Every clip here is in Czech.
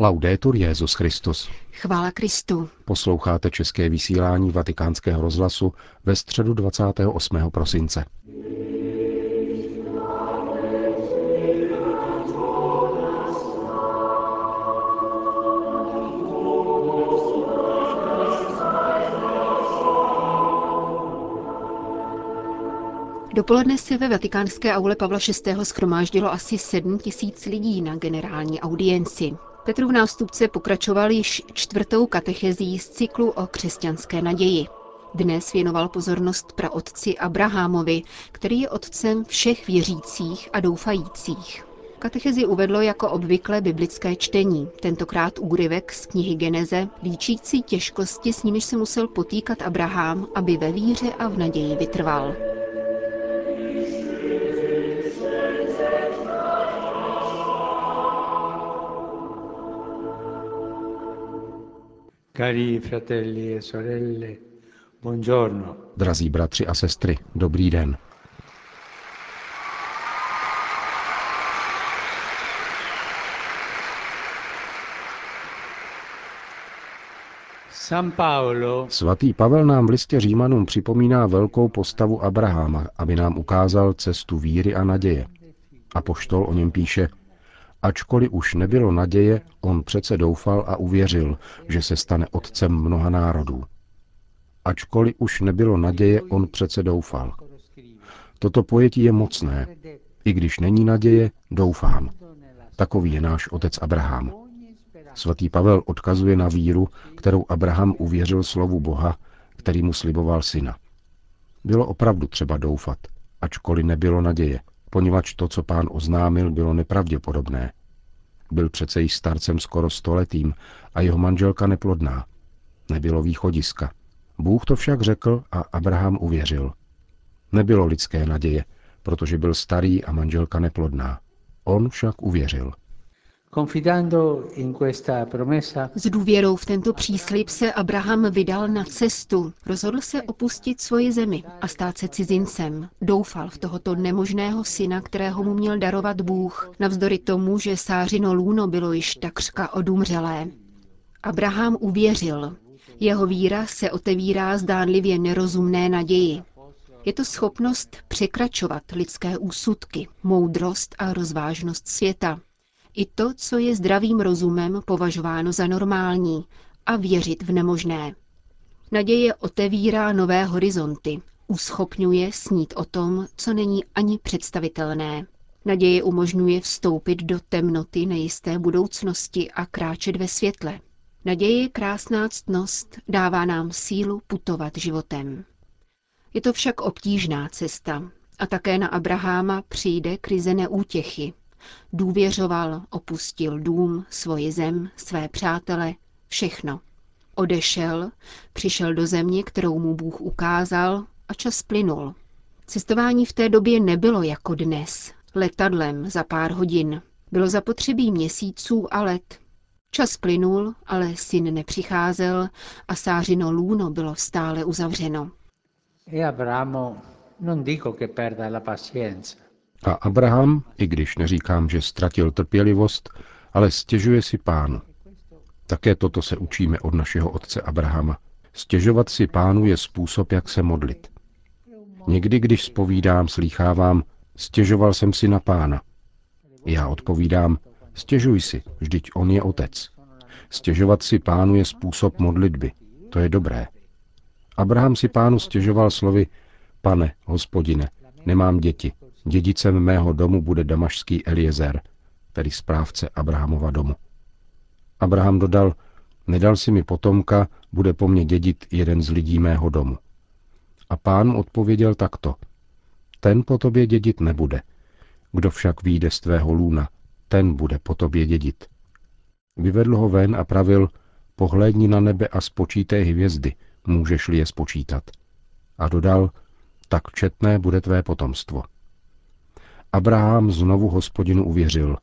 Laudetur Jezus Christus. Chvála Kristu. Posloucháte české vysílání Vatikánského rozhlasu ve středu 28. prosince. Dopoledne se ve vatikánské aule Pavla VI. schromáždilo asi 7 tisíc lidí na generální audienci. Petrův nástupce pokračoval již čtvrtou katechezí z cyklu o křesťanské naději. Dnes věnoval pozornost praotci Abrahamovi, který je otcem všech věřících a doufajících. Katechezi uvedlo jako obvykle biblické čtení, tentokrát úryvek z knihy Geneze, líčící těžkosti, s nimiž se musel potýkat Abraham, aby ve víře a v naději vytrval. Cari fratelli e sorelle, buongiorno. Drazí bratři a sestry, dobrý den. Svatý Pavel nám v listě Římanům připomíná velkou postavu Abraháma, aby nám ukázal cestu víry a naděje. A poštol o něm píše, Ačkoliv už nebylo naděje, on přece doufal a uvěřil, že se stane otcem mnoha národů. Ačkoliv už nebylo naděje, on přece doufal. Toto pojetí je mocné. I když není naděje, doufám. Takový je náš otec Abraham. Svatý Pavel odkazuje na víru, kterou Abraham uvěřil slovu Boha, který mu sliboval syna. Bylo opravdu třeba doufat, ačkoliv nebylo naděje, poněvadž to, co pán oznámil, bylo nepravděpodobné. Byl přece již starcem skoro stoletým a jeho manželka neplodná. Nebylo východiska. Bůh to však řekl a Abraham uvěřil. Nebylo lidské naděje, protože byl starý a manželka neplodná. On však uvěřil. S důvěrou v tento příslip se Abraham vydal na cestu. Rozhodl se opustit svoji zemi a stát se cizincem. Doufal v tohoto nemožného syna, kterého mu měl darovat Bůh, navzdory tomu, že Sářino lůno bylo již takřka odumřelé. Abraham uvěřil. Jeho víra se otevírá zdánlivě nerozumné naději. Je to schopnost překračovat lidské úsudky, moudrost a rozvážnost světa i to, co je zdravým rozumem považováno za normální, a věřit v nemožné. Naděje otevírá nové horizonty, uschopňuje snít o tom, co není ani představitelné. Naděje umožňuje vstoupit do temnoty nejisté budoucnosti a kráčet ve světle. Naděje je krásná ctnost, dává nám sílu putovat životem. Je to však obtížná cesta a také na Abraháma přijde krize neútěchy, Důvěřoval, opustil dům, svoji zem, své přátele, všechno. Odešel, přišel do země, kterou mu Bůh ukázal a čas plynul. Cestování v té době nebylo jako dnes, letadlem za pár hodin. Bylo zapotřebí měsíců a let. Čas plynul, ale syn nepřicházel a sářino lůno bylo stále uzavřeno. E Abramo, non dico che perda la pazienza, a Abraham, i když neříkám, že ztratil trpělivost, ale stěžuje si pánu. Také toto se učíme od našeho otce Abrahama. Stěžovat si pánu je způsob, jak se modlit. Někdy, když spovídám, slýchávám, stěžoval jsem si na pána. Já odpovídám, stěžuj si, vždyť on je otec. Stěžovat si pánu je způsob modlitby. To je dobré. Abraham si pánu stěžoval slovy, pane, hospodine, nemám děti, Dědicem mého domu bude damašský Eliezer, tedy správce Abrahamova domu. Abraham dodal, nedal si mi potomka, bude po mně dědit jeden z lidí mého domu. A pán odpověděl takto, ten po tobě dědit nebude. Kdo však výjde z tvého lůna, ten bude po tobě dědit. Vyvedl ho ven a pravil, pohlédni na nebe a spočítej hvězdy, můžeš-li je spočítat. A dodal, tak četné bude tvé potomstvo. Abraham znovu hospodinu uvěřil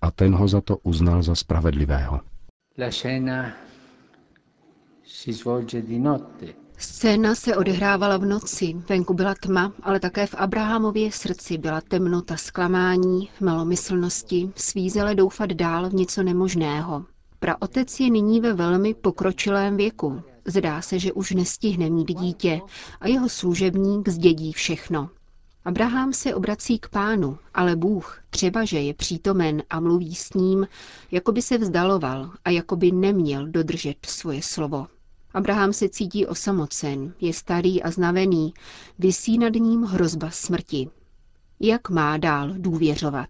a ten ho za to uznal za spravedlivého. Scéna se odehrávala v noci, venku byla tma, ale také v Abrahamově srdci byla temnota zklamání, malomyslnosti, svízele doufat dál v něco nemožného. Praotec je nyní ve velmi pokročilém věku. Zdá se, že už nestihne mít dítě a jeho služebník zdědí všechno. Abraham se obrací k pánu, ale Bůh, třeba že je přítomen a mluví s ním, jako by se vzdaloval a jako by neměl dodržet svoje slovo. Abraham se cítí osamocen, je starý a znavený, vysí nad ním hrozba smrti. Jak má dál důvěřovat?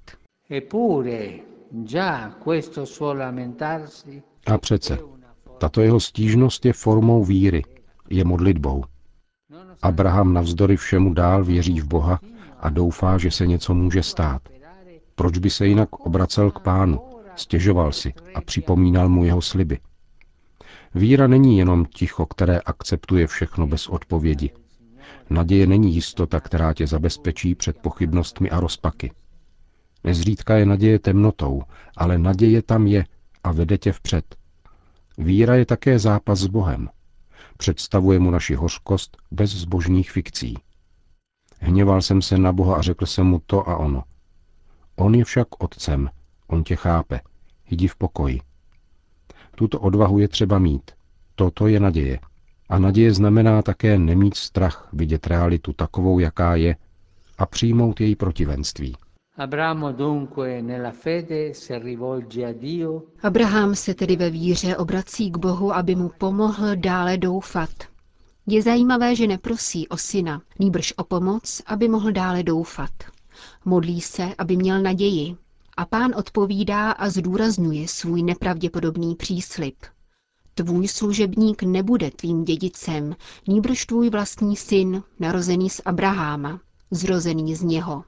A přece, tato jeho stížnost je formou víry, je modlitbou. Abraham navzdory všemu dál věří v Boha a doufá, že se něco může stát. Proč by se jinak obracel k pánu, stěžoval si a připomínal mu jeho sliby? Víra není jenom ticho, které akceptuje všechno bez odpovědi. Naděje není jistota, která tě zabezpečí před pochybnostmi a rozpaky. Nezřídka je naděje temnotou, ale naděje tam je a vede tě vpřed. Víra je také zápas s Bohem. Představuje mu naši hořkost bez zbožných fikcí. Hněval jsem se na Boha a řekl jsem mu to a ono. On je však otcem, on tě chápe. Jdi v pokoji. Tuto odvahu je třeba mít. Toto je naděje. A naděje znamená také nemít strach vidět realitu takovou, jaká je, a přijmout její protivenství. Abraham se tedy ve víře obrací k Bohu, aby mu pomohl dále doufat. Je zajímavé, že neprosí o syna, nýbrž o pomoc, aby mohl dále doufat. Modlí se, aby měl naději. A pán odpovídá a zdůrazňuje svůj nepravděpodobný příslip. Tvůj služebník nebude tvým dědicem, nýbrž tvůj vlastní syn, narozený z Abraháma, zrozený z něho.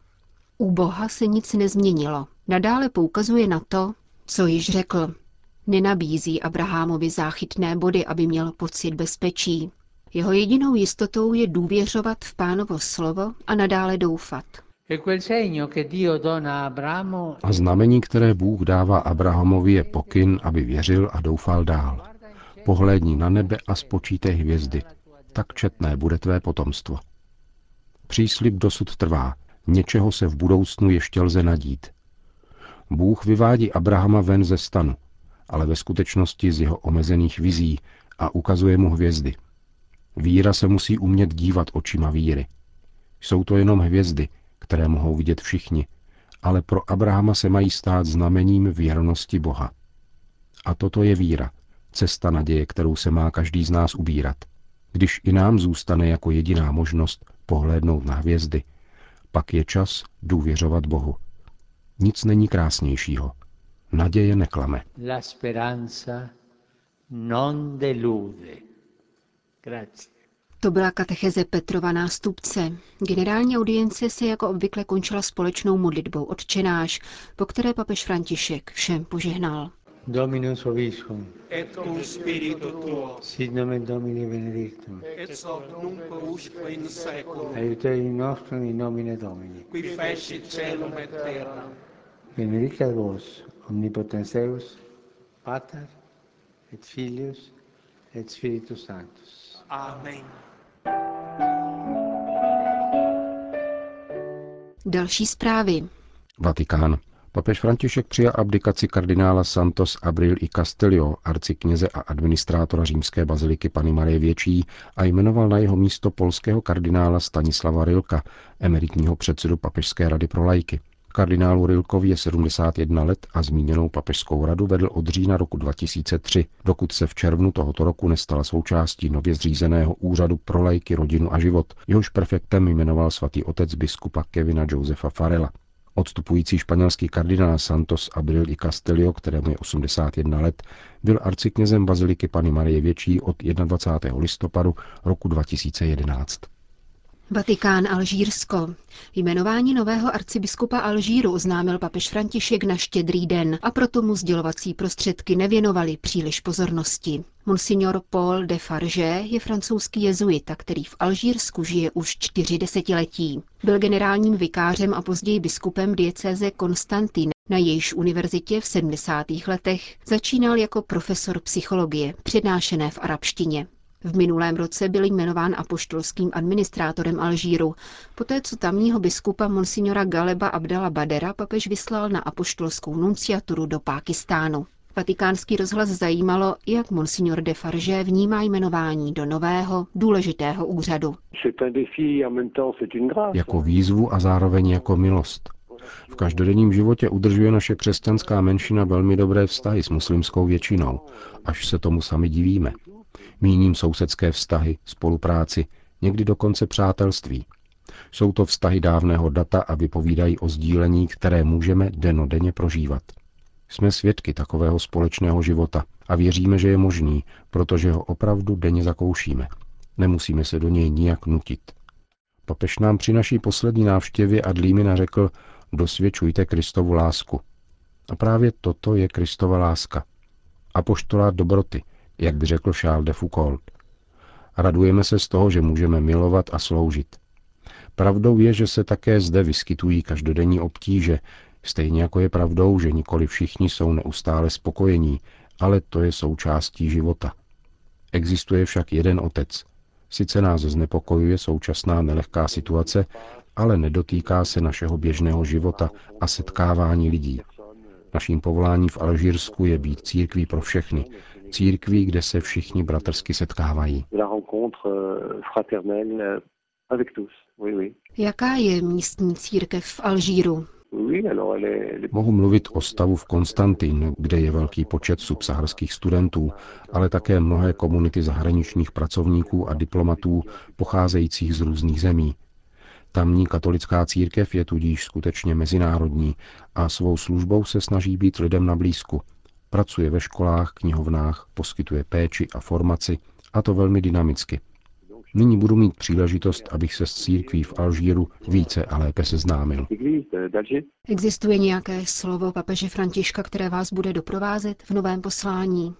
U Boha se nic nezměnilo. Nadále poukazuje na to, co již řekl. Nenabízí Abrahamovi záchytné body, aby měl pocit bezpečí. Jeho jedinou jistotou je důvěřovat v pánovo slovo a nadále doufat. A znamení, které Bůh dává Abrahamovi, je pokyn, aby věřil a doufal dál. Pohlédni na nebe a spočítej hvězdy. Tak četné bude tvé potomstvo. Příslip dosud trvá. Něčeho se v budoucnu ještě lze nadít. Bůh vyvádí Abrahama ven ze stanu, ale ve skutečnosti z jeho omezených vizí a ukazuje mu hvězdy. Víra se musí umět dívat očima víry. Jsou to jenom hvězdy, které mohou vidět všichni, ale pro Abrahama se mají stát znamením věrnosti Boha. A toto je víra, cesta naděje, kterou se má každý z nás ubírat. Když i nám zůstane jako jediná možnost pohlédnout na hvězdy, pak je čas důvěřovat Bohu. Nic není krásnějšího. Naděje neklame. La speranza non delude. Grazie. To byla katecheze Petrova nástupce. Generální audience se jako obvykle končila společnou modlitbou odčenáš, po které papež František všem požehnal. Dominus obiscum. Et cum spiritu tuo. Sit nomen Domini benedictum. Et hoc nunc usque in seculum. Aiuterium nostrum in nomine Domini. Qui fecit celum et terra. Benedicat vos, omnipotens Deus, Pater, et Filius, et Spiritus Sanctus. Amen. Další zprávy. Vatikán. Papež František přijal abdikaci kardinála Santos Abril i Castelio, arcikněze a administrátora římské baziliky Pany Marie Větší a jmenoval na jeho místo polského kardinála Stanislava Rilka, emeritního předsedu Papežské rady pro lajky. Kardinálu Rilkovi je 71 let a zmíněnou papežskou radu vedl od října roku 2003, dokud se v červnu tohoto roku nestala součástí nově zřízeného úřadu pro lajky, rodinu a život. Jehož prefektem jmenoval svatý otec biskupa Kevina Josefa Farela. Odstupující španělský kardinál Santos Abril i Castelio, kterému je 81 let, byl arciknězem baziliky Pany Marie Větší od 21. listopadu roku 2011. Vatikán Alžírsko. Jmenování nového arcibiskupa Alžíru oznámil papež František na štědrý den a proto mu sdělovací prostředky nevěnovali příliš pozornosti. Monsignor Paul de Farge je francouzský jezuita, který v Alžírsku žije už čtyři desetiletí. Byl generálním vikářem a později biskupem diecéze Konstantin, na jejíž univerzitě v 70. letech začínal jako profesor psychologie, přednášené v arabštině. V minulém roce byl jmenován apoštolským administrátorem Alžíru, poté co tamního biskupa monsignora Galeba Abdala Badera papež vyslal na apoštolskou nunciaturu do Pákistánu. Vatikánský rozhlas zajímalo, jak monsignor de Farge vnímá jmenování do nového, důležitého úřadu. Jako výzvu a zároveň jako milost. V každodenním životě udržuje naše křesťanská menšina velmi dobré vztahy s muslimskou většinou, až se tomu sami divíme. Míním sousedské vztahy, spolupráci, někdy dokonce přátelství. Jsou to vztahy dávného data a vypovídají o sdílení, které můžeme denodenně prožívat. Jsme svědky takového společného života a věříme, že je možný, protože ho opravdu denně zakoušíme. Nemusíme se do něj nijak nutit. Papež nám při naší poslední návštěvě Adlímina řekl, dosvědčujte Kristovu lásku. A právě toto je Kristova láska. Apoštolát dobroty, jak by řekl Charles de Foucault. Radujeme se z toho, že můžeme milovat a sloužit. Pravdou je, že se také zde vyskytují každodenní obtíže, stejně jako je pravdou, že nikoli všichni jsou neustále spokojení, ale to je součástí života. Existuje však jeden otec. Sice nás znepokojuje současná nelehká situace, ale nedotýká se našeho běžného života a setkávání lidí. Naším povoláním v Alžírsku je být církví pro všechny, církví, kde se všichni bratrsky setkávají. Jaká je místní církev v Alžíru? Mohu mluvit o stavu v Konstantin, kde je velký počet subsaharských studentů, ale také mnohé komunity zahraničních pracovníků a diplomatů pocházejících z různých zemí. Tamní katolická církev je tudíž skutečně mezinárodní a svou službou se snaží být lidem na blízku. Pracuje ve školách, knihovnách, poskytuje péči a formaci, a to velmi dynamicky. Nyní budu mít příležitost, abych se s církví v Alžíru více a lépe seznámil. Existuje nějaké slovo papeže Františka, které vás bude doprovázet v novém poslání?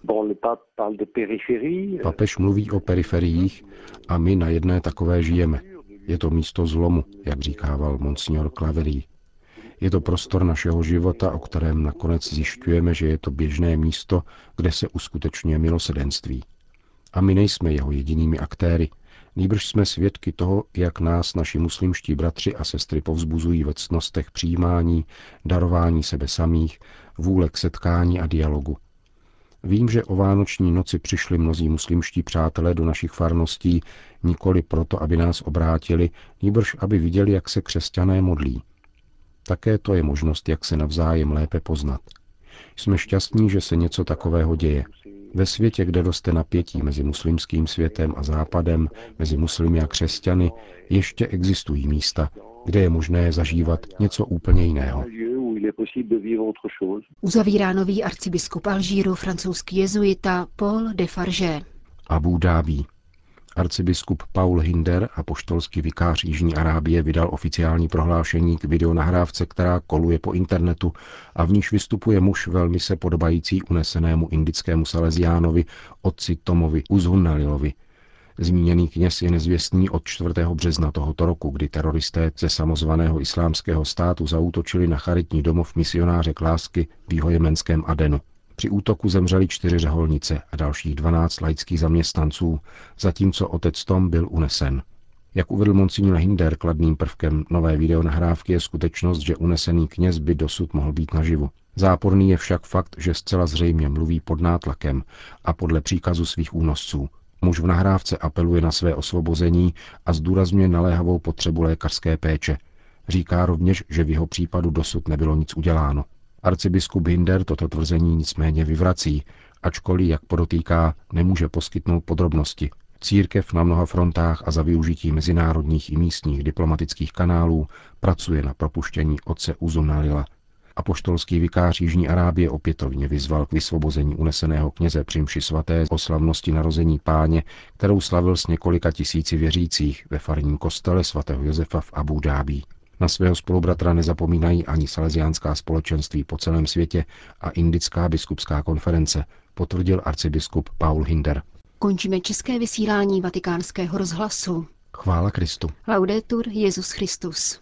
Papež mluví o periferiích a my na jedné takové žijeme. Je to místo zlomu, jak říkával monsignor Claverí. Je to prostor našeho života, o kterém nakonec zjišťujeme, že je to běžné místo, kde se uskutečňuje milosedenství. A my nejsme jeho jedinými aktéry, Nýbrž jsme svědky toho, jak nás naši muslimští bratři a sestry povzbuzují ve cnostech přijímání, darování sebe samých, vůle k setkání a dialogu. Vím, že o vánoční noci přišli mnozí muslimští přátelé do našich farností nikoli proto, aby nás obrátili, nýbrž aby viděli, jak se křesťané modlí. Také to je možnost, jak se navzájem lépe poznat. Jsme šťastní, že se něco takového děje. Ve světě, kde roste napětí mezi muslimským světem a západem, mezi muslimy a křesťany, ještě existují místa, kde je možné zažívat něco úplně jiného. Uzavírá nový arcibiskup Alžíru francouzský jezuita Paul de Farge. Abu Dhabi. Arcibiskup Paul Hinder a poštolský vikář Jižní Arábie vydal oficiální prohlášení k videonahrávce, která koluje po internetu a v níž vystupuje muž velmi se podobající unesenému indickému Salesiánovi, otci Tomovi Uzhunnalilovi. Zmíněný kněz je nezvěstný od 4. března tohoto roku, kdy teroristé ze samozvaného islámského státu zautočili na charitní domov misionáře Klásky v jihojemenském Adenu. Při útoku zemřeli čtyři řeholnice a dalších 12 laických zaměstnanců, zatímco otec Tom byl unesen. Jak uvedl monsignor Hinder, kladným prvkem nové videonahrávky je skutečnost, že unesený kněz by dosud mohl být naživu. Záporný je však fakt, že zcela zřejmě mluví pod nátlakem a podle příkazu svých únosců. Muž v nahrávce apeluje na své osvobození a zdůrazňuje naléhavou potřebu lékařské péče. Říká rovněž, že v jeho případu dosud nebylo nic uděláno. Arcibiskup Hinder toto tvrzení nicméně vyvrací, ačkoliv, jak podotýká, nemůže poskytnout podrobnosti. Církev na mnoha frontách a za využití mezinárodních i místních diplomatických kanálů pracuje na propuštění otce Uzunalila. Apoštolský vikář Jižní Arábie opětovně vyzval k vysvobození uneseného kněze při mši svaté o slavnosti narození páně, kterou slavil s několika tisíci věřících ve farním kostele svatého Josefa v Abu Dhabi. Na svého spolubratra nezapomínají ani salesiánská společenství po celém světě a Indická biskupská konference, potvrdil arcibiskup Paul Hinder. Končíme české vysílání vatikánského rozhlasu. Chvála Kristu. Laudetur Jezus Christus.